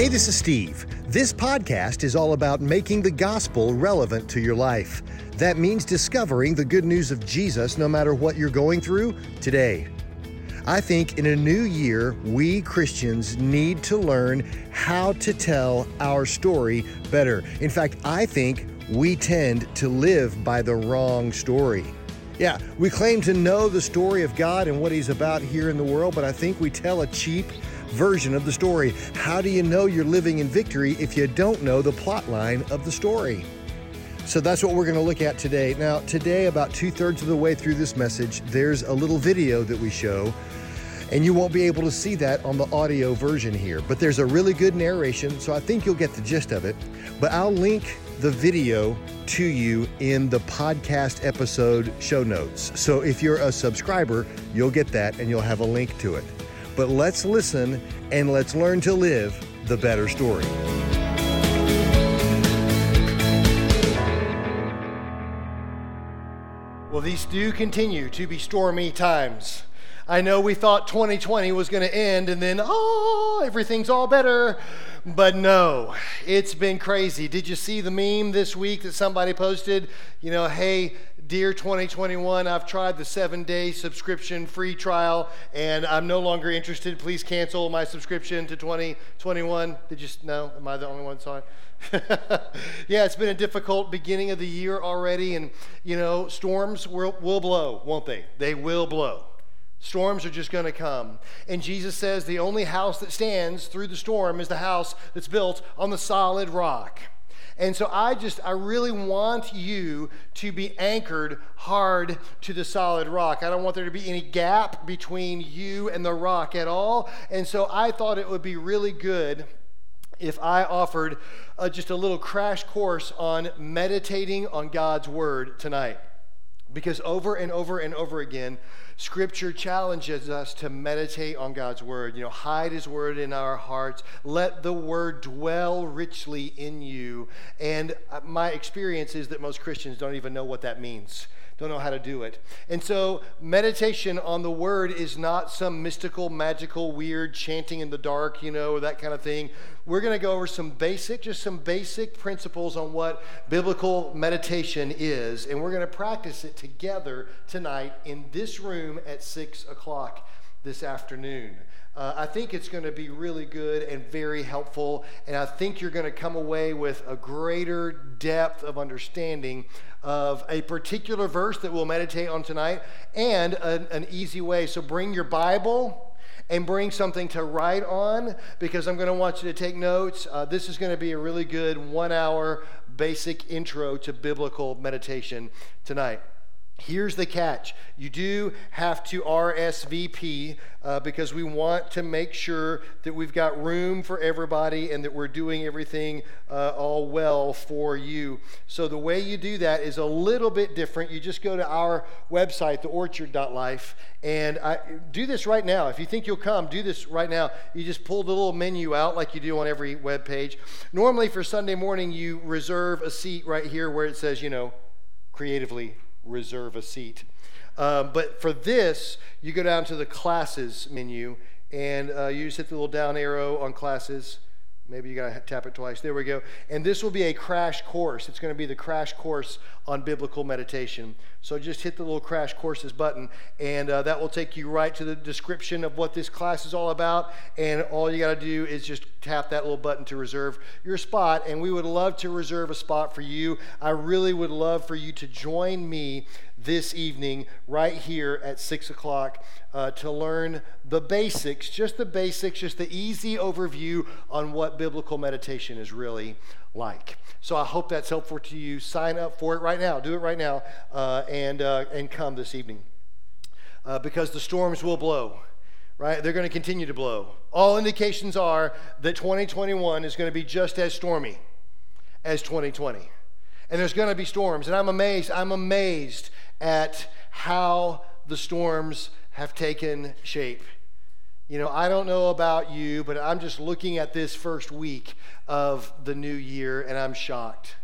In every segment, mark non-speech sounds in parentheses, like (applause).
Hey, this is Steve. This podcast is all about making the gospel relevant to your life. That means discovering the good news of Jesus no matter what you're going through today. I think in a new year, we Christians need to learn how to tell our story better. In fact, I think we tend to live by the wrong story. Yeah, we claim to know the story of God and what He's about here in the world, but I think we tell a cheap, version of the story. How do you know you're living in victory if you don't know the plot line of the story? So that's what we're going to look at today. Now, today, about two thirds of the way through this message, there's a little video that we show, and you won't be able to see that on the audio version here. But there's a really good narration, so I think you'll get the gist of it. But I'll link the video to you in the podcast episode show notes. So if you're a subscriber, you'll get that and you'll have a link to it. But let's listen and let's learn to live the better story. Well, these do continue to be stormy times. I know we thought 2020 was going to end and then, oh, everything's all better. But no, it's been crazy. Did you see the meme this week that somebody posted? You know, hey, Dear 2021, I've tried the seven day subscription free trial and I'm no longer interested. Please cancel my subscription to 2021. Did you know? Am I the only one Sorry. (laughs) yeah, it's been a difficult beginning of the year already, and you know, storms will, will blow, won't they? They will blow. Storms are just going to come. And Jesus says the only house that stands through the storm is the house that's built on the solid rock. And so I just, I really want you to be anchored hard to the solid rock. I don't want there to be any gap between you and the rock at all. And so I thought it would be really good if I offered uh, just a little crash course on meditating on God's word tonight. Because over and over and over again, Scripture challenges us to meditate on God's word. You know, hide his word in our hearts. Let the word dwell richly in you. And uh, my experience is that most Christians don't even know what that means don't know how to do it. And so, meditation on the word is not some mystical, magical, weird chanting in the dark, you know, that kind of thing. We're going to go over some basic, just some basic principles on what biblical meditation is, and we're going to practice it together tonight in this room at six o'clock this afternoon. Uh, I think it's going to be really good and very helpful, and I think you're going to come away with a greater depth of understanding of a particular verse that we'll meditate on tonight and a, an easy way. So bring your Bible and bring something to write on because I'm going to want you to take notes. Uh, this is going to be a really good one hour basic intro to biblical meditation tonight. Here's the catch you do have to RSVP uh, because we want to make sure that we've got room for everybody and that we're doing everything uh, all well for you. So, the way you do that is a little bit different. You just go to our website, theorchard.life, and I, do this right now. If you think you'll come, do this right now. You just pull the little menu out like you do on every web page. Normally, for Sunday morning, you reserve a seat right here where it says, you know, creatively reserve a seat. Uh, but for this, you go down to the classes menu and uh, you just hit the little down arrow on classes Maybe you got to tap it twice. There we go. And this will be a crash course. It's going to be the crash course on biblical meditation. So just hit the little crash courses button, and uh, that will take you right to the description of what this class is all about. And all you got to do is just tap that little button to reserve your spot. And we would love to reserve a spot for you. I really would love for you to join me this evening right here at 6 o'clock uh, to learn the basics, just the basics, just the easy overview on what biblical meditation is really like. So I hope that's helpful to you. Sign up for it right now. Do it right now uh, and, uh, and come this evening uh, because the storms will blow. Right? They're going to continue to blow. All indications are that 2021 is going to be just as stormy as 2020 and there's going to be storms. And I'm amazed. I'm amazed at how the storms have taken shape. You know, I don't know about you, but I'm just looking at this first week of the new year and I'm shocked.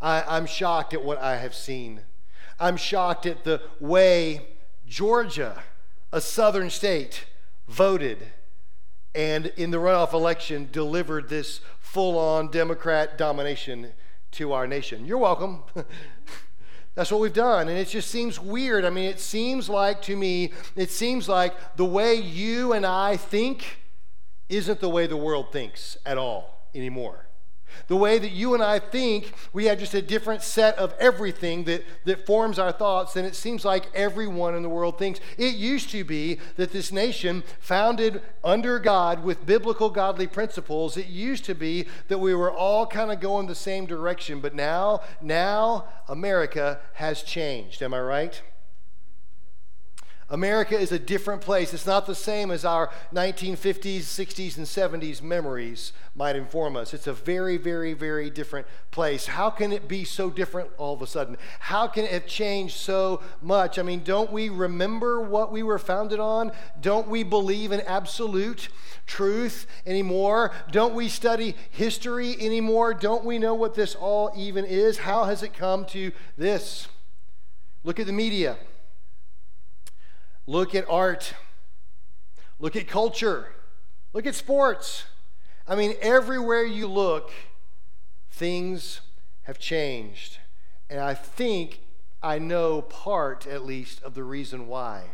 I, am shocked at what I have seen. I'm shocked at the way Georgia, a southern state, voted and in the runoff election delivered this full on Democrat domination to our nation. You're welcome. (laughs) That's what we've done. And it just seems weird. I mean, it seems like to me, it seems like the way you and I think isn't the way the world thinks at all anymore. The way that you and I think, we have just a different set of everything that, that forms our thoughts than it seems like everyone in the world thinks. It used to be that this nation, founded under God with biblical godly principles, it used to be that we were all kind of going the same direction. But now, now America has changed. Am I right? America is a different place. It's not the same as our 1950s, 60s, and 70s memories might inform us. It's a very, very, very different place. How can it be so different all of a sudden? How can it have changed so much? I mean, don't we remember what we were founded on? Don't we believe in absolute truth anymore? Don't we study history anymore? Don't we know what this all even is? How has it come to this? Look at the media. Look at art. Look at culture. Look at sports. I mean, everywhere you look, things have changed. And I think I know part, at least, of the reason why.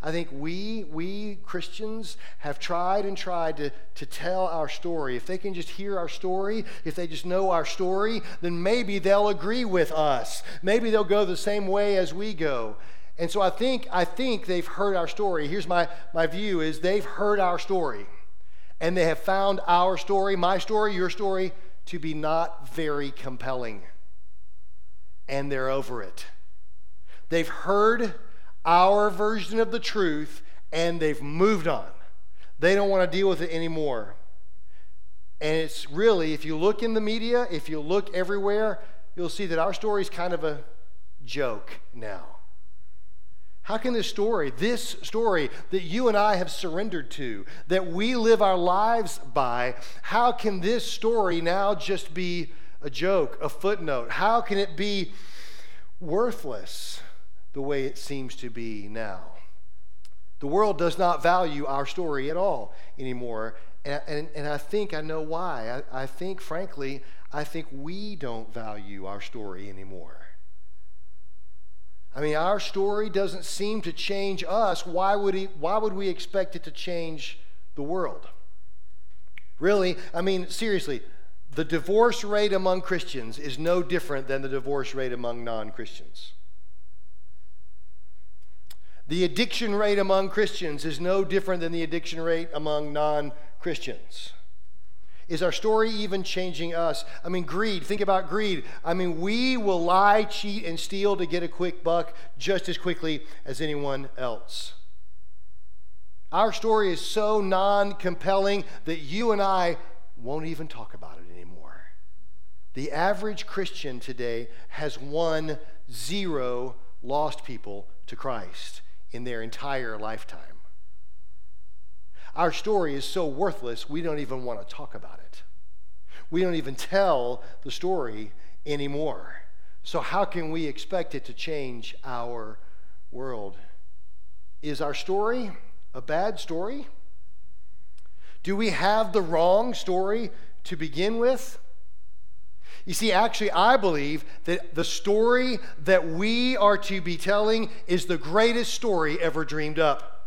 I think we, we Christians have tried and tried to, to tell our story. If they can just hear our story, if they just know our story, then maybe they'll agree with us. Maybe they'll go the same way as we go. And so I think, I think they've heard our story. Here's my, my view is they've heard our story. And they have found our story, my story, your story, to be not very compelling. And they're over it. They've heard our version of the truth and they've moved on. They don't want to deal with it anymore. And it's really, if you look in the media, if you look everywhere, you'll see that our story is kind of a joke now. How can this story, this story that you and I have surrendered to, that we live our lives by, how can this story now just be a joke, a footnote? How can it be worthless the way it seems to be now? The world does not value our story at all anymore. And, and, and I think I know why. I, I think, frankly, I think we don't value our story anymore. I mean, our story doesn't seem to change us. Why would, he, why would we expect it to change the world? Really, I mean, seriously, the divorce rate among Christians is no different than the divorce rate among non Christians. The addiction rate among Christians is no different than the addiction rate among non Christians. Is our story even changing us? I mean, greed, think about greed. I mean, we will lie, cheat, and steal to get a quick buck just as quickly as anyone else. Our story is so non compelling that you and I won't even talk about it anymore. The average Christian today has won zero lost people to Christ in their entire lifetime. Our story is so worthless, we don't even want to talk about it. We don't even tell the story anymore. So, how can we expect it to change our world? Is our story a bad story? Do we have the wrong story to begin with? You see, actually, I believe that the story that we are to be telling is the greatest story ever dreamed up.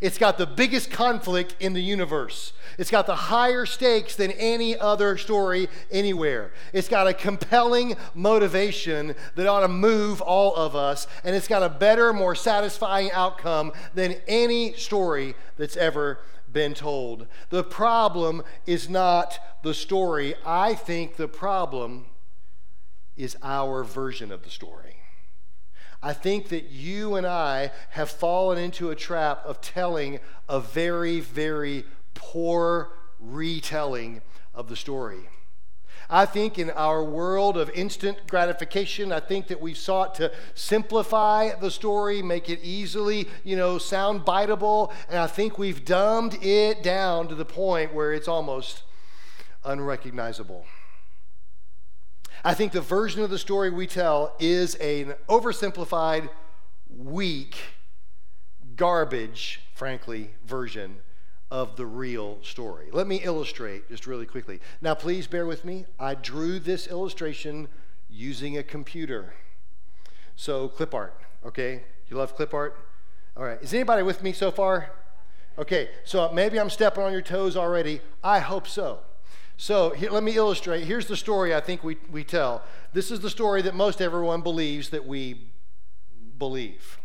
It's got the biggest conflict in the universe. It's got the higher stakes than any other story anywhere. It's got a compelling motivation that ought to move all of us, and it's got a better, more satisfying outcome than any story that's ever been told. The problem is not the story. I think the problem is our version of the story. I think that you and I have fallen into a trap of telling a very, very poor retelling of the story. I think in our world of instant gratification, I think that we've sought to simplify the story, make it easily, you know, sound biteable, and I think we've dumbed it down to the point where it's almost unrecognizable. I think the version of the story we tell is an oversimplified, weak, garbage, frankly, version of the real story. Let me illustrate just really quickly. Now, please bear with me. I drew this illustration using a computer. So, clip art, okay? You love clip art? All right. Is anybody with me so far? Okay, so maybe I'm stepping on your toes already. I hope so. So here, let me illustrate. Here's the story I think we, we tell. This is the story that most everyone believes that we believe.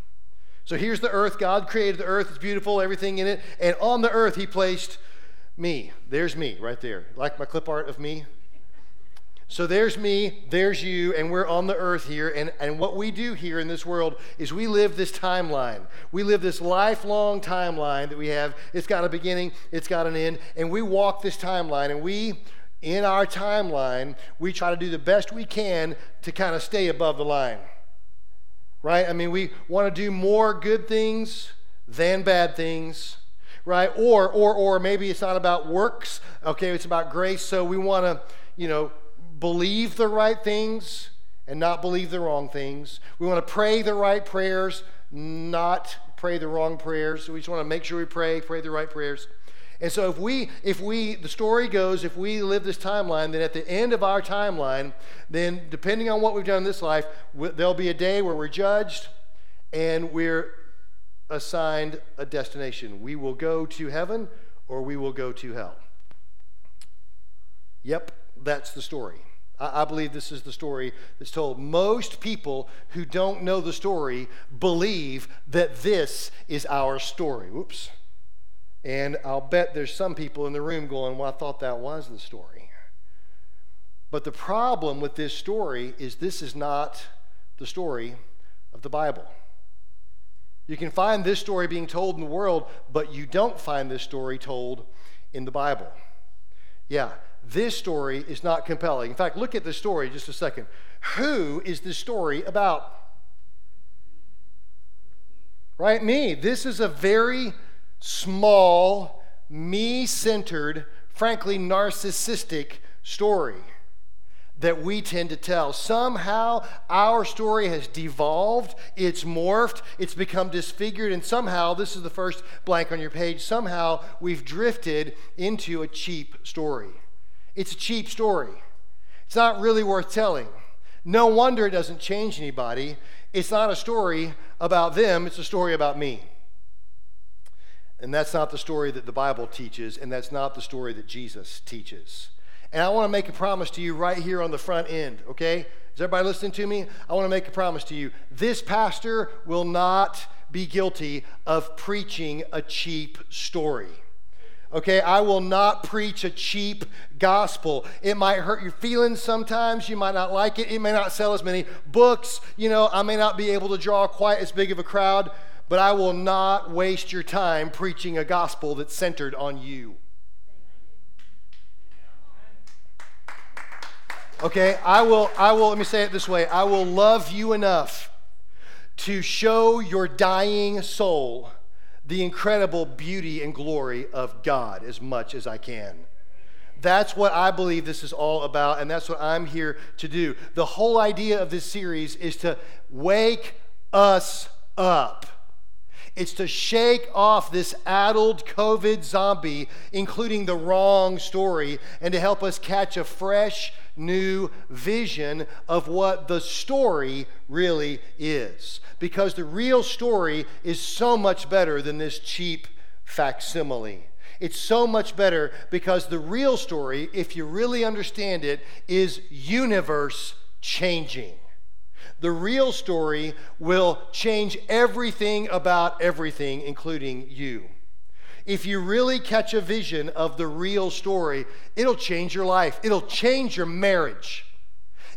So here's the earth. God created the earth. It's beautiful, everything in it. And on the earth, He placed me. There's me right there. Like my clip art of me? So there's me, there's you, and we're on the earth here. And, and what we do here in this world is we live this timeline. We live this lifelong timeline that we have. It's got a beginning, it's got an end. And we walk this timeline, and we, in our timeline, we try to do the best we can to kind of stay above the line. Right? I mean, we want to do more good things than bad things right or or or maybe it's not about works okay it's about grace so we want to you know believe the right things and not believe the wrong things. We want to pray the right prayers, not pray the wrong prayers. So we just want to make sure we pray, pray the right prayers. And so if we, if we, the story goes, if we live this timeline, then at the end of our timeline, then depending on what we've done in this life, there'll be a day where we're judged and we're assigned a destination. We will go to heaven or we will go to hell. Yep, that's the story. I, believe this is the story that's told. Most people who don't know the story believe that this is our story. Whoops. And I'll bet there's some people in the room going, Well, I thought that was the story. But the problem with this story is this is not the story of the Bible. You can find this story being told in the world, but you don't find this story told in the Bible. Yeah, this story is not compelling. In fact, look at the story just a second. Who is this story about? Right? Me. This is a very small, me centered, frankly narcissistic story that we tend to tell. Somehow our story has devolved, it's morphed, it's become disfigured, and somehow, this is the first blank on your page, somehow we've drifted into a cheap story. It's a cheap story. It's not really worth telling. No wonder it doesn't change anybody. It's not a story about them, it's a story about me. And that's not the story that the Bible teaches, and that's not the story that Jesus teaches. And I want to make a promise to you right here on the front end, okay? Is everybody listening to me? I want to make a promise to you. This pastor will not be guilty of preaching a cheap story. Okay, I will not preach a cheap gospel. It might hurt your feelings sometimes. You might not like it. It may not sell as many books. You know, I may not be able to draw quite as big of a crowd, but I will not waste your time preaching a gospel that's centered on you. Okay, I will I will let me say it this way. I will love you enough to show your dying soul the incredible beauty and glory of God as much as I can. That's what I believe this is all about, and that's what I'm here to do. The whole idea of this series is to wake us up. It's to shake off this addled COVID zombie, including the wrong story, and to help us catch a fresh, new vision of what the story really is. Because the real story is so much better than this cheap facsimile. It's so much better because the real story, if you really understand it, is universe changing. The real story will change everything about everything, including you. If you really catch a vision of the real story, it'll change your life. It'll change your marriage.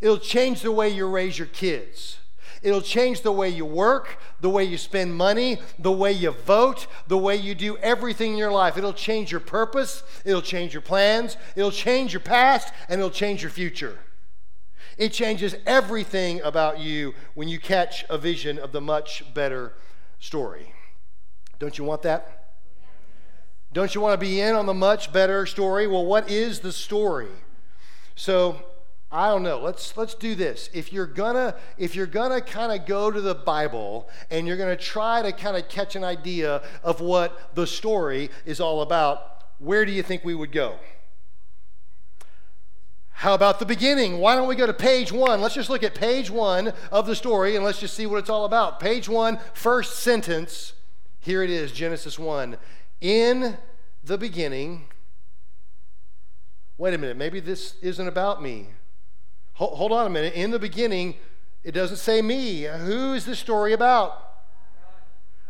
It'll change the way you raise your kids. It'll change the way you work, the way you spend money, the way you vote, the way you do everything in your life. It'll change your purpose, it'll change your plans, it'll change your past, and it'll change your future. It changes everything about you when you catch a vision of the much better story. Don't you want that? Don't you want to be in on the much better story? Well, what is the story? So, I don't know. Let's let's do this. If you're gonna if you're gonna kind of go to the Bible and you're gonna try to kind of catch an idea of what the story is all about, where do you think we would go? How about the beginning? Why don't we go to page one? Let's just look at page one of the story and let's just see what it's all about. Page one, first sentence. Here it is Genesis 1. In the beginning, wait a minute, maybe this isn't about me. Hold, hold on a minute. In the beginning, it doesn't say me. Who is this story about?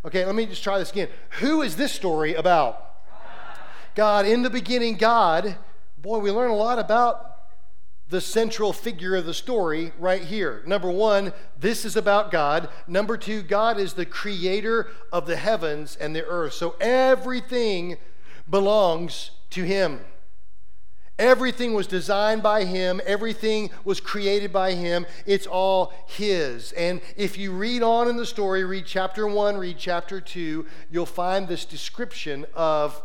Okay, let me just try this again. Who is this story about? God. In the beginning, God. Boy, we learn a lot about the central figure of the story right here. Number one, this is about God. Number two, God is the creator of the heavens and the earth. So everything belongs to Him. Everything was designed by Him, everything was created by Him. It's all His. And if you read on in the story, read chapter 1, read chapter 2, you'll find this description of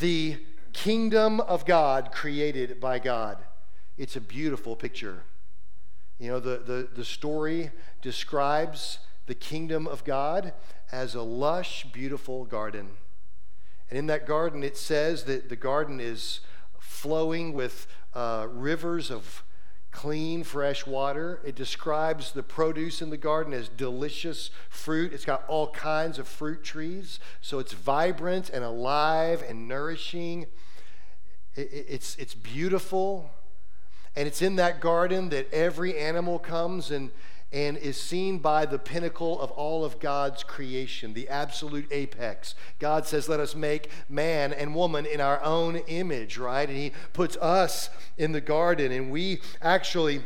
the kingdom of God created by God. It's a beautiful picture. You know, the, the, the story describes the kingdom of God as a lush, beautiful garden. And in that garden, it says that the garden is flowing with uh, rivers of clean, fresh water. It describes the produce in the garden as delicious fruit. It's got all kinds of fruit trees, so it's vibrant and alive and nourishing. It, it, it's, it's beautiful. And it's in that garden that every animal comes and, and is seen by the pinnacle of all of God's creation, the absolute apex. God says, Let us make man and woman in our own image, right? And He puts us in the garden, and we actually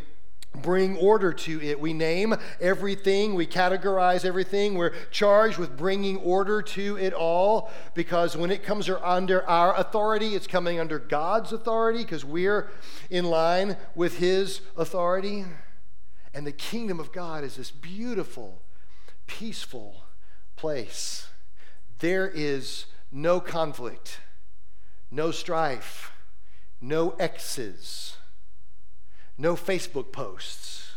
bring order to it. We name everything, we categorize everything. We're charged with bringing order to it all because when it comes under our authority, it's coming under God's authority because we're in line with His authority. And the kingdom of God is this beautiful, peaceful place. There is no conflict, no strife, no X's no Facebook posts,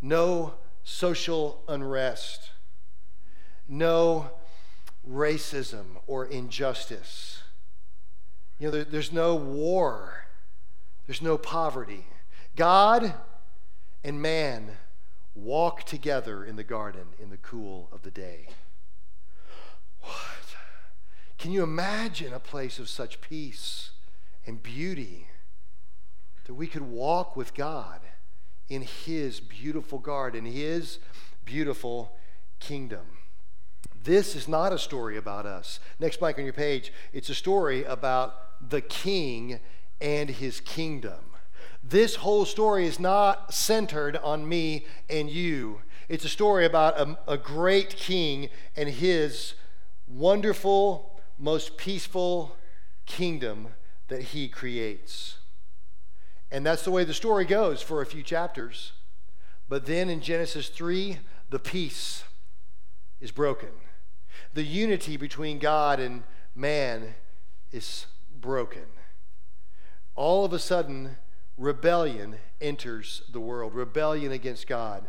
no social unrest, no racism or injustice. You know, there, there's no war, there's no poverty. God and man walk together in the garden in the cool of the day. What? Can you imagine a place of such peace and beauty? That we could walk with God in His beautiful garden, His beautiful kingdom. This is not a story about us. Next blank on your page, it's a story about the king and his kingdom. This whole story is not centered on me and you. It's a story about a, a great king and his wonderful, most peaceful kingdom that he creates. And that's the way the story goes for a few chapters. But then in Genesis 3, the peace is broken. The unity between God and man is broken. All of a sudden, rebellion enters the world, rebellion against God.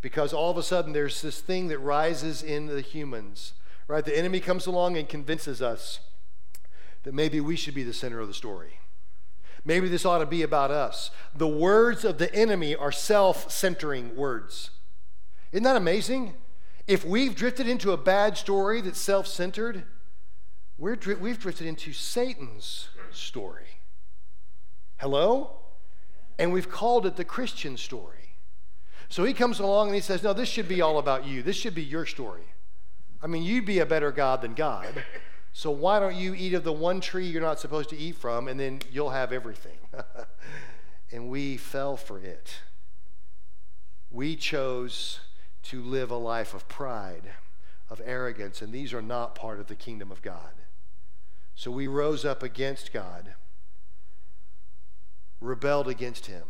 Because all of a sudden, there's this thing that rises in the humans, right? The enemy comes along and convinces us that maybe we should be the center of the story. Maybe this ought to be about us. The words of the enemy are self centering words. Isn't that amazing? If we've drifted into a bad story that's self centered, we've drifted into Satan's story. Hello? And we've called it the Christian story. So he comes along and he says, No, this should be all about you. This should be your story. I mean, you'd be a better God than God. So why don't you eat of the one tree you're not supposed to eat from, and then you'll have everything? (laughs) and we fell for it. We chose to live a life of pride, of arrogance, and these are not part of the kingdom of God. So we rose up against God, rebelled against Him,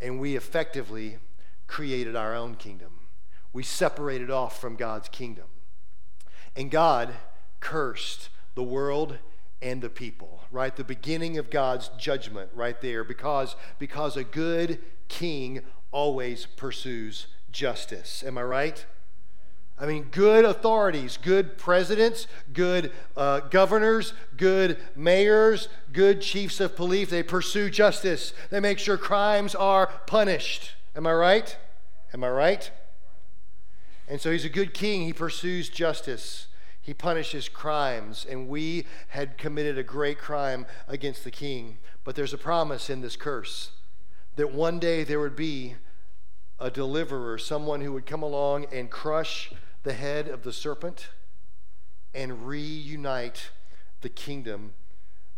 and we effectively created our own kingdom. We separated off from God's kingdom. And God cursed the world and the people, right? The beginning of God's judgment right there because, because a good king always pursues justice. Am I right? I mean, good authorities, good presidents, good uh, governors, good mayors, good chiefs of police, they pursue justice. They make sure crimes are punished. Am I right? Am I right? And so he's a good king. He pursues justice, he punishes crimes. And we had committed a great crime against the king. But there's a promise in this curse that one day there would be a deliverer, someone who would come along and crush the head of the serpent and reunite the kingdom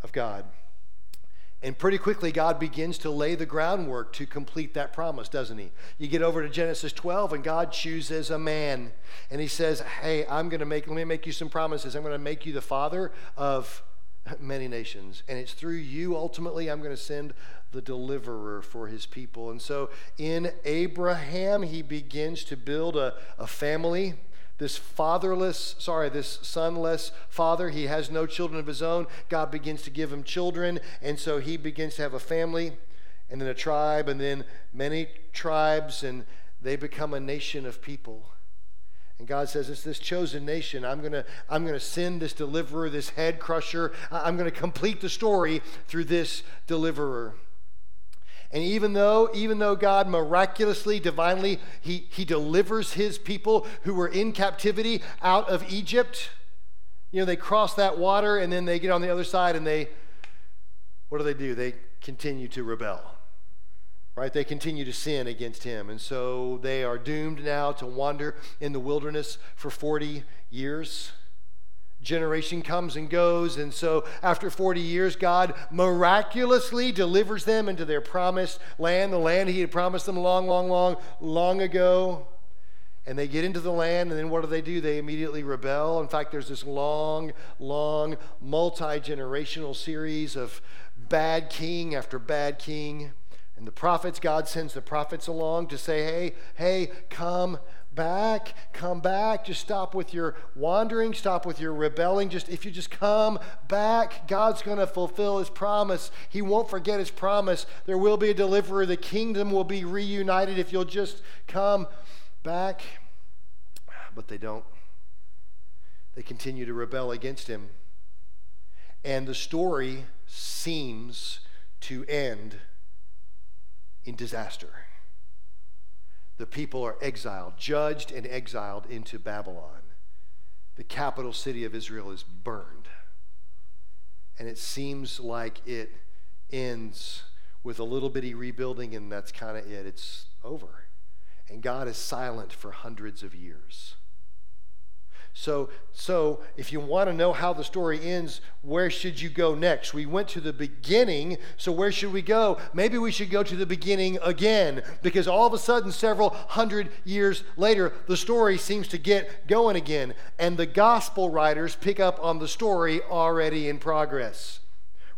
of God. And pretty quickly, God begins to lay the groundwork to complete that promise, doesn't He? You get over to Genesis 12, and God chooses a man. And He says, Hey, I'm going to make, let me make you some promises. I'm going to make you the father of many nations. And it's through you, ultimately, I'm going to send the deliverer for His people. And so in Abraham, He begins to build a, a family this fatherless, sorry, this sonless father. He has no children of his own. God begins to give him children, and so he begins to have a family, and then a tribe, and then many tribes, and they become a nation of people. And God says, It's this chosen nation. I'm going to I'm to send this deliverer, this head crusher. I'm going to complete the story through this deliverer. And even though, even though God miraculously, divinely, he, he delivers his people who were in captivity out of Egypt, you know, they cross that water and then they get on the other side and they, what do they do? They continue to rebel, right? They continue to sin against him. And so they are doomed now to wander in the wilderness for 40 years generation comes and goes. And so, after 40 years, God miraculously delivers them into their promised land, the land He had promised them long, long, long, long ago. And they get into the land, and then what do they do? They immediately rebel. In fact, there's this long, long, multi generational series of bad king after bad king. And the prophets, God sends the prophets along to say, hey, hey, come back, come back. Just stop with your wandering, stop with your rebelling. Just if you just come back, God's going to fulfill his promise. He won't forget his promise. There will be a deliverer. The kingdom will be reunited if you'll just come back. But they don't. They continue to rebel against him. And the story seems to end in disaster the people are exiled, judged and exiled into Babylon. The capital city of Israel is burned. And it seems like it ends with a little bitty rebuilding, and that's kind of it. It's over. And God is silent for hundreds of years. So, so if you want to know how the story ends, where should you go next? We went to the beginning, so where should we go? Maybe we should go to the beginning again, because all of a sudden, several hundred years later, the story seems to get going again, and the gospel writers pick up on the story already in progress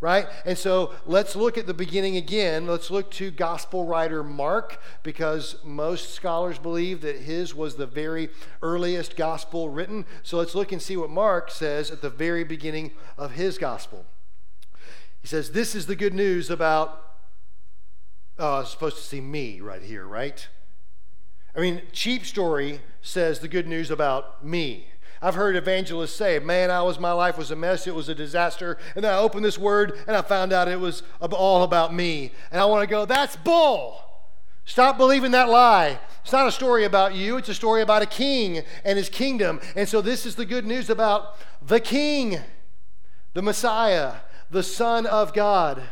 right? And so let's look at the beginning again. Let's look to gospel writer Mark because most scholars believe that his was the very earliest gospel written. So let's look and see what Mark says at the very beginning of his gospel. He says, This is the good news about. Oh, was supposed to see me right here, right? I mean, Cheap Story says the good news about me. I've heard evangelists say, man, I was, my life was a mess. It was a disaster. And then I opened this word and I found out it was all about me. And I want to go, that's bull. Stop believing that lie. It's not a story about you, it's a story about a king and his kingdom. And so this is the good news about the king, the Messiah, the Son of God.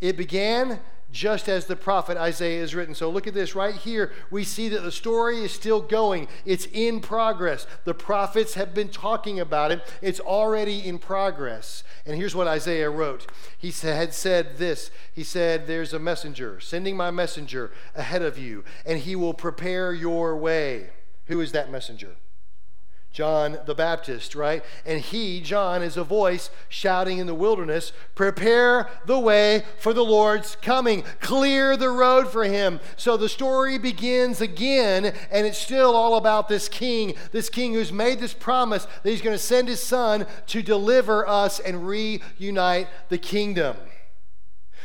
It began just as the prophet Isaiah is written. So look at this right here. We see that the story is still going, it's in progress. The prophets have been talking about it, it's already in progress. And here's what Isaiah wrote He had said this He said, There's a messenger, sending my messenger ahead of you, and he will prepare your way. Who is that messenger? John the Baptist, right? And he, John, is a voice shouting in the wilderness, Prepare the way for the Lord's coming, clear the road for him. So the story begins again, and it's still all about this king, this king who's made this promise that he's going to send his son to deliver us and reunite the kingdom.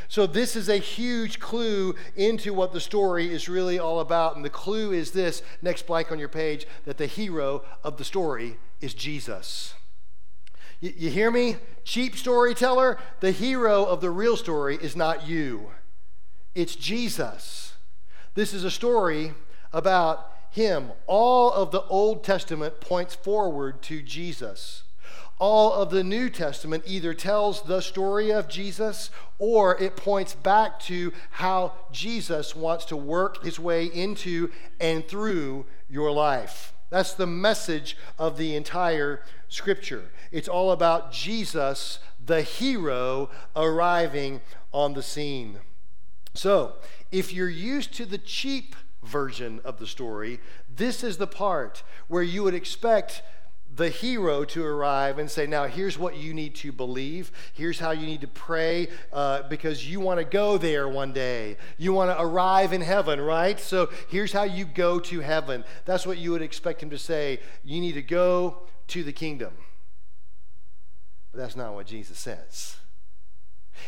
So, this is a huge clue into what the story is really all about. And the clue is this next blank on your page that the hero of the story is Jesus. You, hear me? Cheap storyteller, the hero of the real story is not you, it's Jesus. This is a story about him. All of the Old Testament points forward to Jesus all of the New Testament either tells the story of Jesus or it points back to how Jesus wants to work his way into and through your life. That's the message of the entire scripture. It's all about Jesus, the hero, arriving on the scene. So, if you're used to the cheap version of the story, this is the part where you would expect the hero to arrive and say, Now, here's what you need to believe. Here's how you need to pray uh, because you want to go there one day. You want to arrive in heaven, right? So, here's how you go to heaven. That's what you would expect him to say. You need to go to the kingdom. But that's not what Jesus says.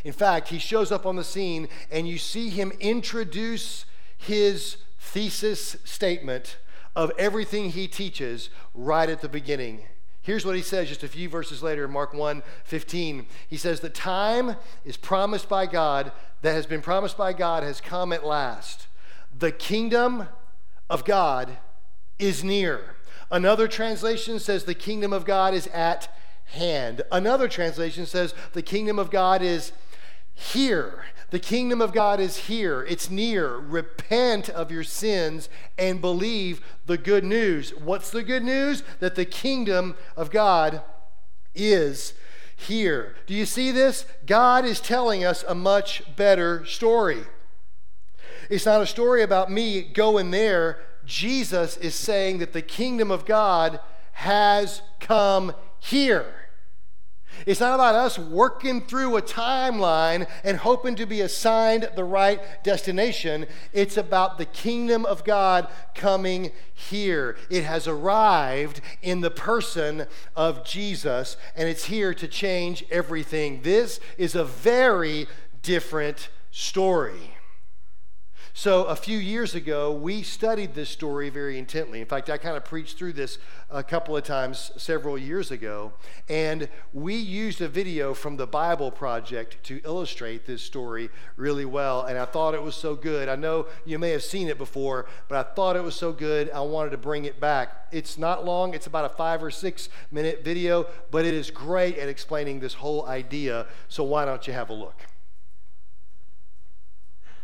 In fact, he shows up on the scene and you see him introduce his thesis statement of everything he teaches right at the beginning. Here's what he says just a few verses later in Mark 1 15. He says, The time is promised by God, that has been promised by God, has come at last. The kingdom of God is near. Another translation says, The kingdom of God is at hand. Another translation says, The kingdom of God is here. The kingdom of God is here, it's near. Repent of your sins and believe the good news. What's the good news? That the kingdom of God is here. Do you see this? God is telling us a much better story. It's not a story about me going there. Jesus is saying that the kingdom of God has come here. It's not about us working through a timeline and hoping to be assigned the right destination. It's about the kingdom of God coming here. It has arrived in the person of Jesus, and it's here to change everything. This is a very different story. So, a few years ago, we studied this story very intently. In fact, I kind of preached through this a couple of times several years ago. And we used a video from the Bible Project to illustrate this story really well. And I thought it was so good. I know you may have seen it before, but I thought it was so good, I wanted to bring it back. It's not long, it's about a five or six minute video, but it is great at explaining this whole idea. So, why don't you have a look?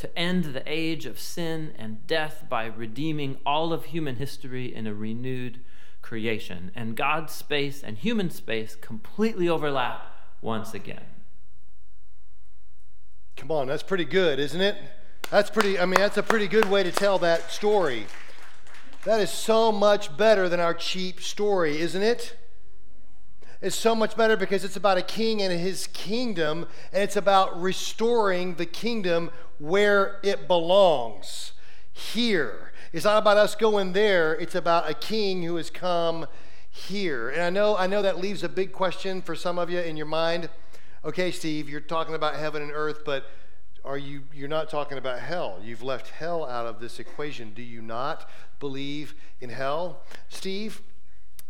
to end the age of sin and death by redeeming all of human history in a renewed creation. And God's space and human space completely overlap once again. Come on, that's pretty good, isn't it? That's pretty, I mean, that's a pretty good way to tell that story. That is so much better than our cheap story, isn't it? Is so much better because it's about a king and his kingdom, and it's about restoring the kingdom where it belongs here. It's not about us going there, it's about a king who has come here. And I know, I know that leaves a big question for some of you in your mind. Okay, Steve, you're talking about heaven and earth, but are you you're not talking about hell. You've left hell out of this equation. Do you not believe in hell? Steve,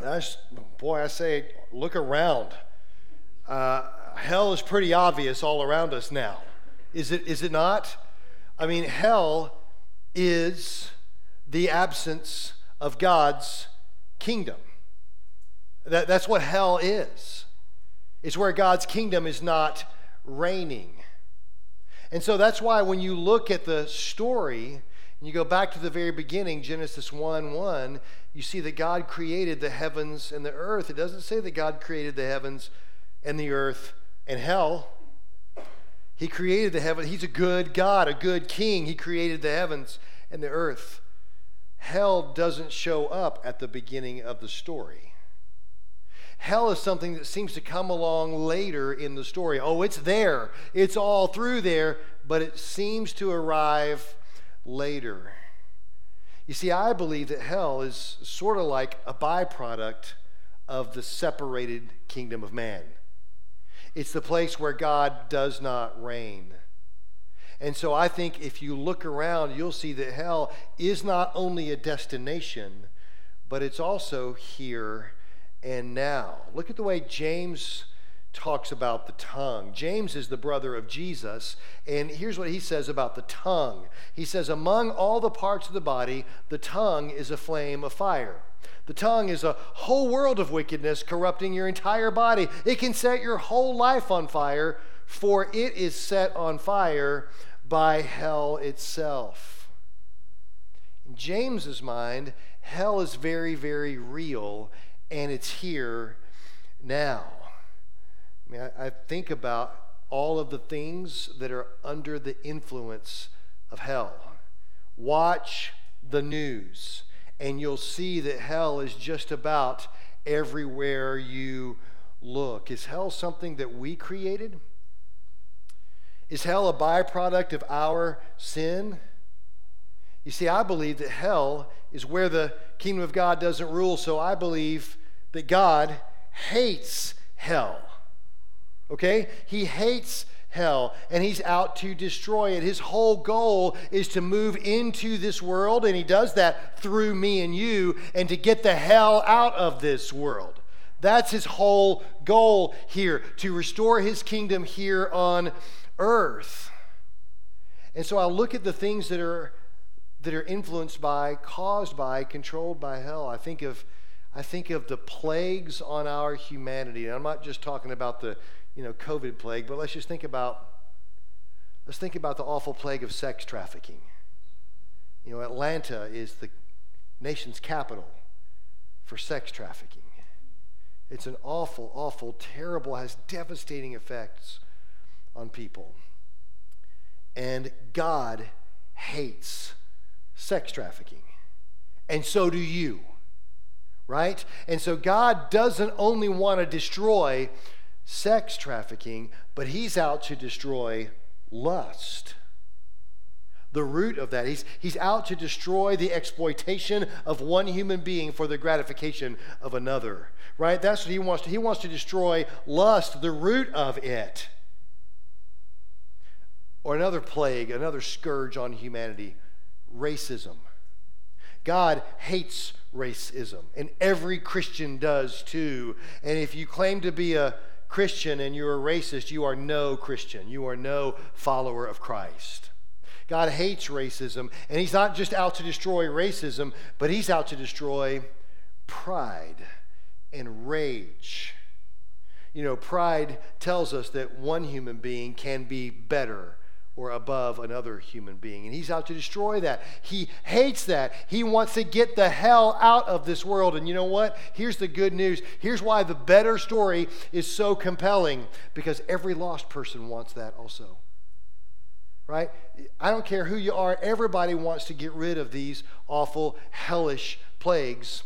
I, boy, I say look around. Uh, hell is pretty obvious all around us now. Is it is it not? I mean, hell is the absence of God's kingdom. That, that's what hell is. It's where God's kingdom is not reigning. And so that's why when you look at the story, and you go back to the very beginning, Genesis 1 1, you see that God created the heavens and the earth. It doesn't say that God created the heavens and the earth and hell. He created the heaven. He's a good God, a good king. He created the heavens and the earth. Hell doesn't show up at the beginning of the story. Hell is something that seems to come along later in the story. Oh, it's there, it's all through there, but it seems to arrive later. You see, I believe that hell is sort of like a byproduct of the separated kingdom of man. It's the place where God does not reign. And so I think if you look around, you'll see that hell is not only a destination, but it's also here and now. Look at the way James talks about the tongue. James is the brother of Jesus, and here's what he says about the tongue. He says, Among all the parts of the body, the tongue is a flame of fire. The tongue is a whole world of wickedness, corrupting your entire body. It can set your whole life on fire, for it is set on fire by hell itself. In James's mind, hell is very, very real and it's here now. I mean, I, I think about all of the things that are under the influence of hell. Watch the news, and you'll see that hell is just about everywhere you look. Is hell something that we created? Is hell a byproduct of our sin? You see, I believe that hell is where the kingdom of God doesn't rule, so I believe that God hates hell. Okay? He hates hell and he's out to destroy it. His whole goal is to move into this world, and he does that through me and you, and to get the hell out of this world. That's his whole goal here to restore his kingdom here on earth. And so I look at the things that are that are influenced by, caused by, controlled by hell. I think of I think of the plagues on our humanity. And I'm not just talking about the, you know, COVID plague, but let's just think about let's think about the awful plague of sex trafficking. You know, Atlanta is the nation's capital for sex trafficking. It's an awful, awful, terrible, has devastating effects on people. And God hates sex trafficking. And so do you right? And so God doesn't only want to destroy sex trafficking, but He's out to destroy lust. The root of that, he's, he's out to destroy the exploitation of one human being for the gratification of another, right? That's what he wants to. He wants to destroy lust, the root of it. Or another plague, another scourge on humanity racism. God hates racism, and every Christian does too. And if you claim to be a Christian and you're a racist, you are no Christian. You are no follower of Christ. God hates racism, and He's not just out to destroy racism, but He's out to destroy pride and rage. You know, pride tells us that one human being can be better or above another human being. And he's out to destroy that. He hates that. He wants to get the hell out of this world. And you know what? Here's the good news. Here's why the better story is so compelling because every lost person wants that also. Right? I don't care who you are, everybody wants to get rid of these awful, hellish plagues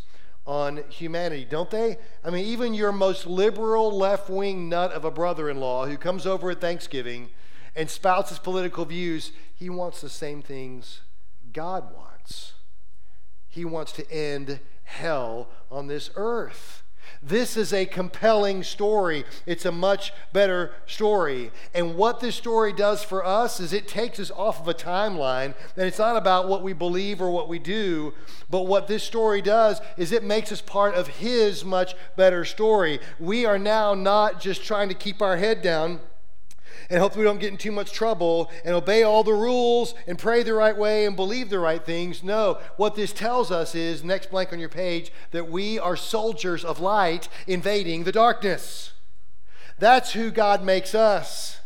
on humanity, don't they? I mean, even your most liberal left wing nut of a brother in law who comes over at Thanksgiving and spouts his political views, he wants the same things God wants. He wants to end hell on this earth. This is a compelling story. It's a much better story. And what this story does for us is it takes us off of a timeline, and it's not about what we believe or what we do, but what this story does is it makes us part of His much better story. We are now not just trying to keep our head down and hope we don't get in too much trouble and obey all the rules and pray the right way and believe the right things. No, what this tells us is, next blank on your page, that we are soldiers of light invading the darkness. That's who God makes us.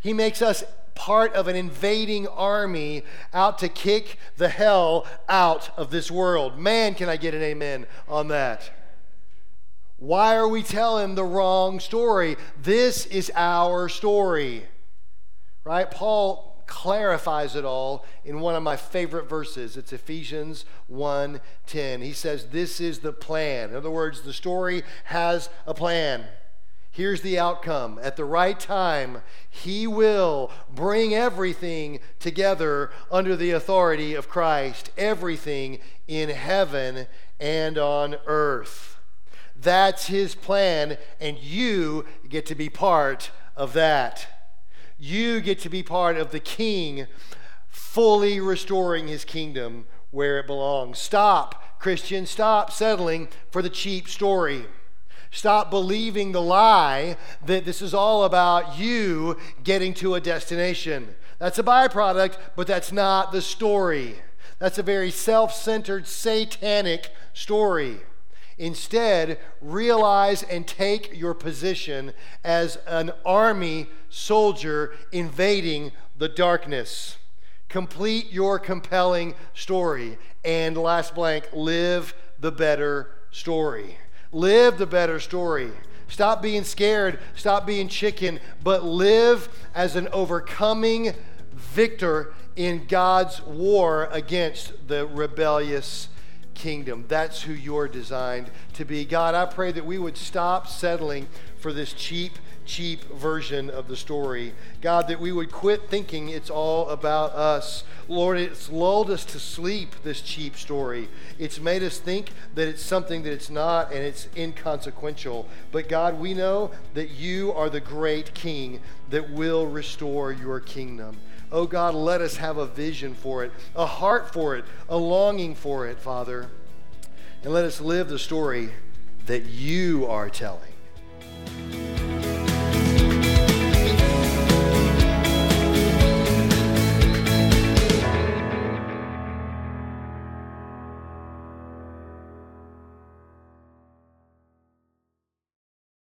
He makes us part of an invading army out to kick the hell out of this world. Man, can I get an amen on that? Why are we telling the wrong story? This is our story. Right? Paul clarifies it all in one of my favorite verses. It's Ephesians 1:10. He says this is the plan. In other words, the story has a plan. Here's the outcome. At the right time, he will bring everything together under the authority of Christ, everything in heaven and on earth. That's his plan, and you get to be part of that. You get to be part of the king fully restoring his kingdom where it belongs. Stop, Christian, stop settling for the cheap story. Stop believing the lie that this is all about you getting to a destination. That's a byproduct, but that's not the story. That's a very self centered, satanic story. Instead, realize and take your position as an army soldier invading the darkness. Complete your compelling story. And last blank, live the better story. Live the better story. Stop being scared, stop being chicken, but live as an overcoming victor in God's war against the rebellious kingdom. That's who you're designed to be. God, I pray that we would stop settling for this cheap, cheap version of the story. God, that we would quit thinking it's all about us. Lord, it's lulled us to sleep, this cheap story. It's made us think that it's something that it's not and it's inconsequential. But God, we know that you are the great king that will restore your kingdom. Oh God, let us have a vision for it, a heart for it, a longing for it, Father. And let us live the story that you are telling.